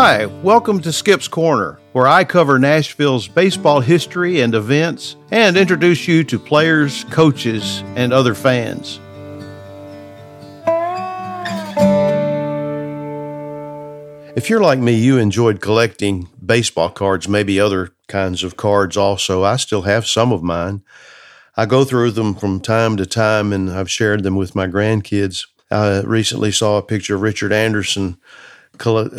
Hi, welcome to Skip's Corner, where I cover Nashville's baseball history and events and introduce you to players, coaches, and other fans. If you're like me, you enjoyed collecting baseball cards, maybe other kinds of cards also. I still have some of mine. I go through them from time to time and I've shared them with my grandkids. I recently saw a picture of Richard Anderson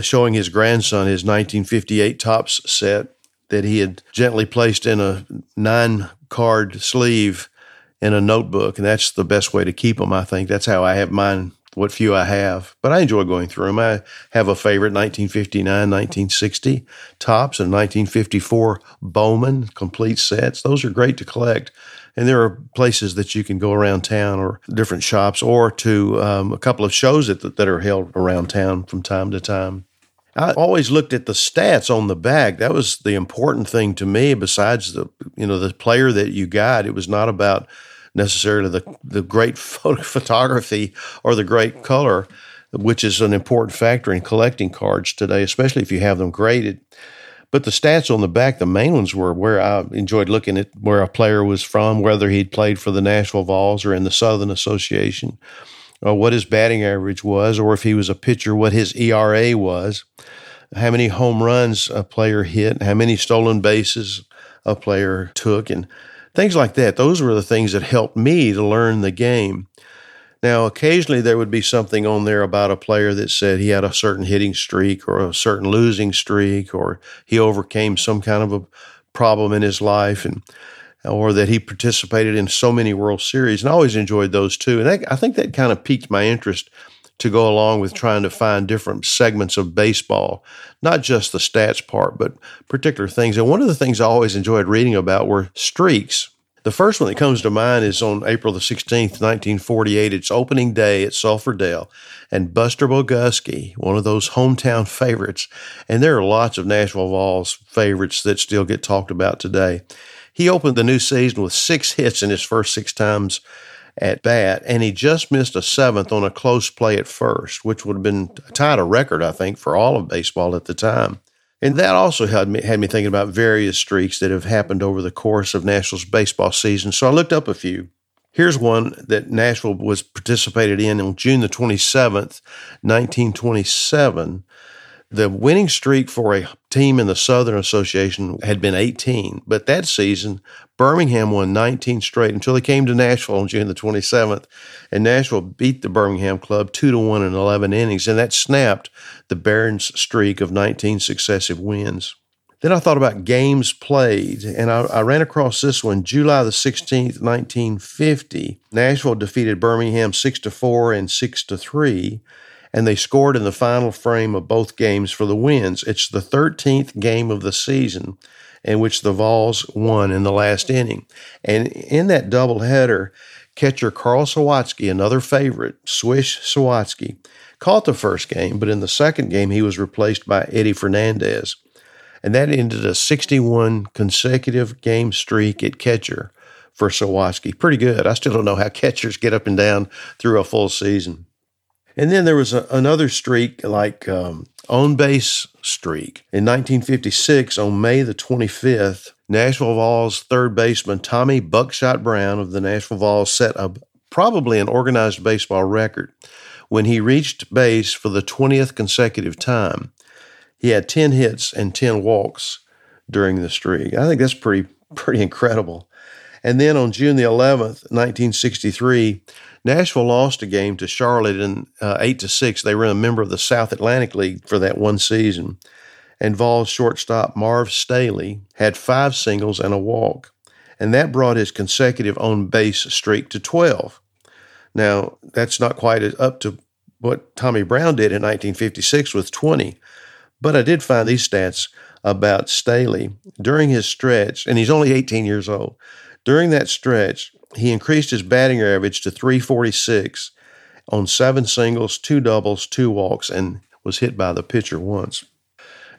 showing his grandson his 1958 Topps set that he had gently placed in a nine card sleeve in a notebook. And that's the best way to keep them, I think. That's how I have mine, what few I have. But I enjoy going through them. I have a favorite 1959, 1960 Topps, and 1954 Bowman complete sets. Those are great to collect. And there are places that you can go around town or different shops or to um, a couple of shows that, that are held around town from time to time. I always looked at the stats on the back. That was the important thing to me. Besides the you know the player that you got, it was not about necessarily the the great photo- photography or the great color, which is an important factor in collecting cards today, especially if you have them graded. But the stats on the back, the main ones were where I enjoyed looking at where a player was from, whether he'd played for the Nashville Vols or in the Southern Association, or what his batting average was, or if he was a pitcher, what his ERA was, how many home runs a player hit, how many stolen bases a player took, and things like that. Those were the things that helped me to learn the game. Now, occasionally there would be something on there about a player that said he had a certain hitting streak or a certain losing streak, or he overcame some kind of a problem in his life, and or that he participated in so many World Series. And I always enjoyed those too. And I think that kind of piqued my interest to go along with trying to find different segments of baseball, not just the stats part, but particular things. And one of the things I always enjoyed reading about were streaks. The first one that comes to mind is on April the 16th, 1948. It's opening day at Sulphur Dell. And Buster Boguskie, one of those hometown favorites, and there are lots of Nashville Vols favorites that still get talked about today. He opened the new season with six hits in his first six times at bat, and he just missed a seventh on a close play at first, which would have been tied a record, I think, for all of baseball at the time. And that also had me, had me thinking about various streaks that have happened over the course of Nashville's baseball season. So I looked up a few. Here's one that Nashville was participated in on June the 27th, 1927. The winning streak for a team in the Southern Association had been 18, but that season, Birmingham won 19 straight until they came to Nashville on June the 27th, and Nashville beat the Birmingham club 2 to 1 in 11 innings, and that snapped the Barons streak of 19 successive wins. Then I thought about games played, and I, I, ran across this one. July the 16th, 1950, Nashville defeated Birmingham 6 to 4 and 6 to 3 and they scored in the final frame of both games for the wins. It's the 13th game of the season in which the Vols won in the last inning. And in that doubleheader, catcher Carl Sawatski, another favorite, Swish Sawatski, caught the first game, but in the second game, he was replaced by Eddie Fernandez. And that ended a 61 consecutive game streak at catcher for Sawatski. Pretty good. I still don't know how catchers get up and down through a full season. And then there was a, another streak, like um, on base streak. In 1956, on May the 25th, Nashville Vols third baseman Tommy Buckshot Brown of the Nashville Vols set a probably an organized baseball record when he reached base for the 20th consecutive time. He had 10 hits and 10 walks during the streak. I think that's pretty pretty incredible. And then on June the 11th, 1963, Nashville lost a game to Charlotte in uh, eight to six. They were a member of the South Atlantic League for that one season. And Vols shortstop Marv Staley had five singles and a walk, and that brought his consecutive on base streak to 12. Now, that's not quite up to what Tommy Brown did in 1956 with 20, but I did find these stats about Staley during his stretch, and he's only 18 years old. During that stretch, he increased his batting average to 346 on seven singles, two doubles, two walks, and was hit by the pitcher once.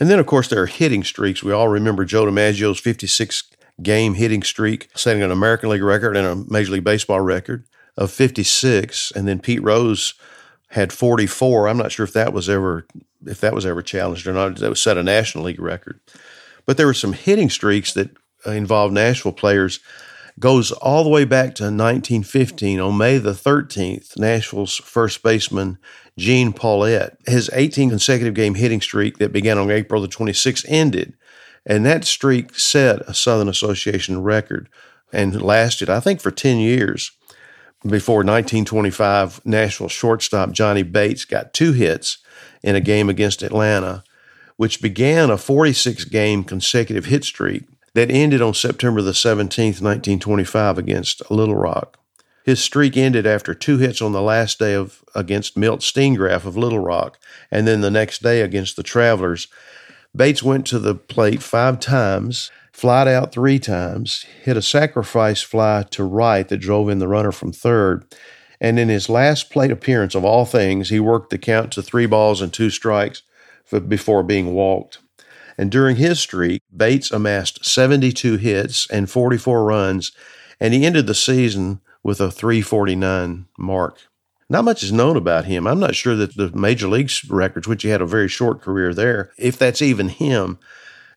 And then, of course, there are hitting streaks. We all remember Joe DiMaggio's 56 game hitting streak, setting an American League record and a Major League Baseball record of 56. And then Pete Rose had 44. I'm not sure if that was ever if that was ever challenged or not. That was set a National League record. But there were some hitting streaks that uh, involved Nashville players. Goes all the way back to 1915 on May the 13th. Nashville's first baseman Gene Paulette, his 18 consecutive game hitting streak that began on April the 26th ended, and that streak set a Southern Association record and lasted, I think, for 10 years. Before 1925, Nashville shortstop Johnny Bates got two hits in a game against Atlanta, which began a 46 game consecutive hit streak that ended on September the 17th, 1925 against Little Rock. His streak ended after two hits on the last day of against Milt Steengrafe of Little Rock, and then the next day against the Travelers. Bates went to the plate five times flied out three times, hit a sacrifice fly to right that drove in the runner from third. And in his last plate appearance of all things, he worked the count to three balls and two strikes before being walked. And during his streak, Bates amassed 72 hits and 44 runs, and he ended the season with a 349 mark. Not much is known about him. I'm not sure that the major leagues records, which he had a very short career there, if that's even him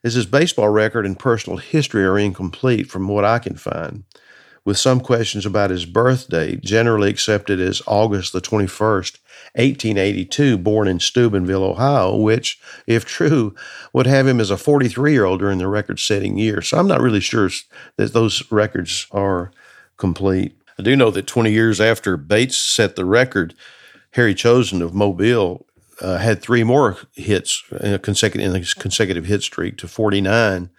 is his baseball record and personal history are incomplete from what I can find, with some questions about his birth date, generally accepted as August the 21st, 1882, born in Steubenville, Ohio, which, if true, would have him as a 43 year old during the record setting year. So I'm not really sure that those records are complete. I do know that 20 years after Bates set the record, Harry Chozen of Mobile uh, had three more hits in a consecutive in consecutive hit streak to 49.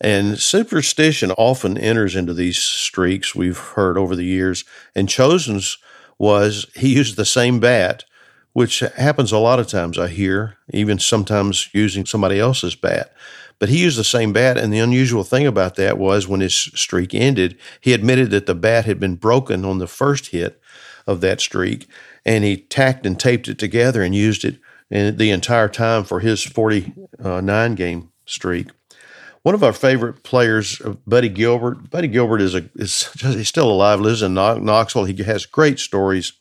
And superstition often enters into these streaks we've heard over the years. And Chozen's was he used the same bat, which happens a lot of times I hear, even sometimes using somebody else's bat. But he used the same bat, and the unusual thing about that was when his streak ended, he admitted that the bat had been broken on the first hit of that streak, and he tacked and taped it together and used it uh, the entire time for his 49 uh, game streak. One of our favorite players, uh, Buddy Gilbert. Buddy Gilbert is a is just, he's still alive, lives in Knoxville. He has great stories.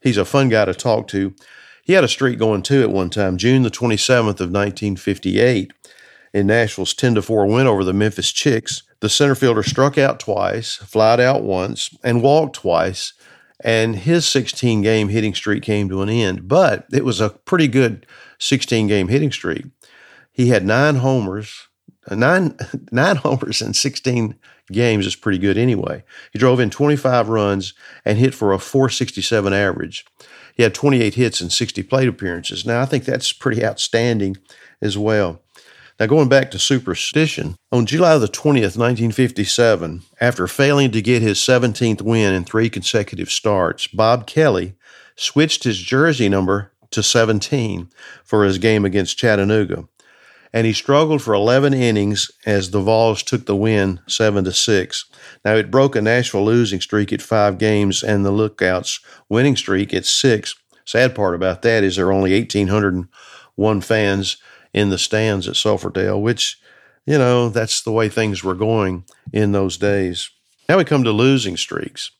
He's a fun guy to talk to. He had a streak going too at one time, June the 27th of 1958, in Nashville's 10 to 4 win over the Memphis Chicks. The center fielder struck out twice, flied out once, and walked twice and his 16 game hitting streak came to an end. But it was a pretty good 16 game hitting streak. He had nine homers, nine nine homers in 16 games is pretty good anyway. He drove in 25 runs and hit for a 467 average. He had 28 hits and 60 plate appearances. Now I think that's pretty outstanding as well. Now, going back to superstition, on July the 20th, 1957, after failing to get his 17th win in three consecutive starts, Bob Kelly switched his jersey number to 17 for his game against Chattanooga. And he struggled for 11 innings as the Vols took the win 7 to 6. Now, it broke a Nashville losing streak at five games and the Lookouts winning streak at six. Sad part about that is there are only 1,801 fans in the stands at Sulphur Dell, which, you know, that's the way things were going in those days. Now we come to losing streaks.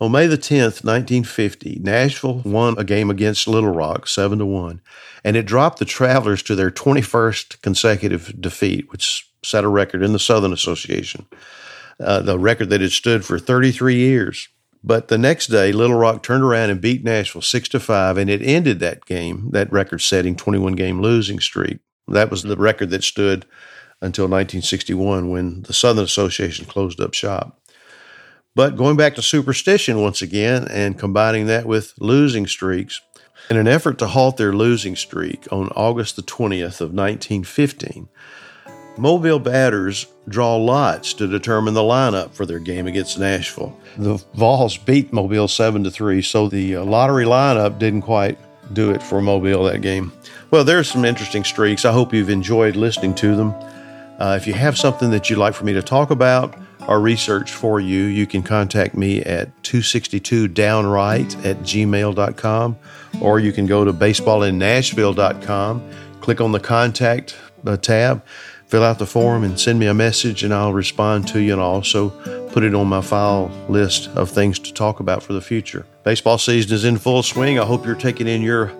On May the 10th, 1950, Nashville won a game against Little Rock 7 to 1, and it dropped the Travelers to their 21st consecutive defeat, which set a record in the Southern Association, uh, the record that had stood for 33 years. But the next day, Little Rock turned around and beat Nashville 6 to 5, and it ended that game, that record setting 21 game losing streak. That was the record that stood until 1961 when the Southern Association closed up shop. But going back to superstition once again and combining that with losing streaks, in an effort to halt their losing streak on August the 20th of 1915, Mobile batters draw lots to determine the lineup for their game against Nashville. The Vols beat Mobile 7 to 3, so the uh, lottery lineup didn't quite do it for Mobile that game. Well, there's some interesting streaks. I hope you've enjoyed listening to them. Uh, if you have something that you'd like for me to talk about or research for you, you can contact me at 262downright at gmail.com or you can go to baseballinnashville.com, click on the contact uh, tab, fill out the form and send me a message, and I'll respond to you and I'll also put it on my file list of things to talk about for the future. Baseball season is in full swing. I hope you're taking in your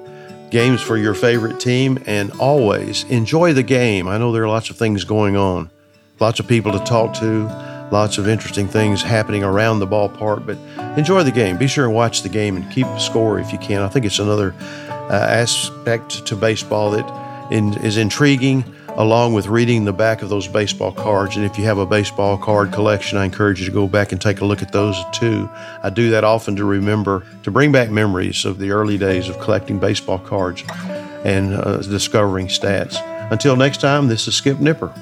games for your favorite team and always enjoy the game. I know there are lots of things going on, lots of people to talk to, lots of interesting things happening around the ballpark, but enjoy the game. Be sure and watch the game and keep score if you can. I think it's another uh, aspect to baseball that in, is intriguing along with reading the back of those baseball cards. And if you have a baseball card collection, I encourage you to go back and take a look at those too. I do that often to remember, to bring back memories of the early days of collecting baseball cards and uh, discovering stats. Until next time, this is Skip Nipper.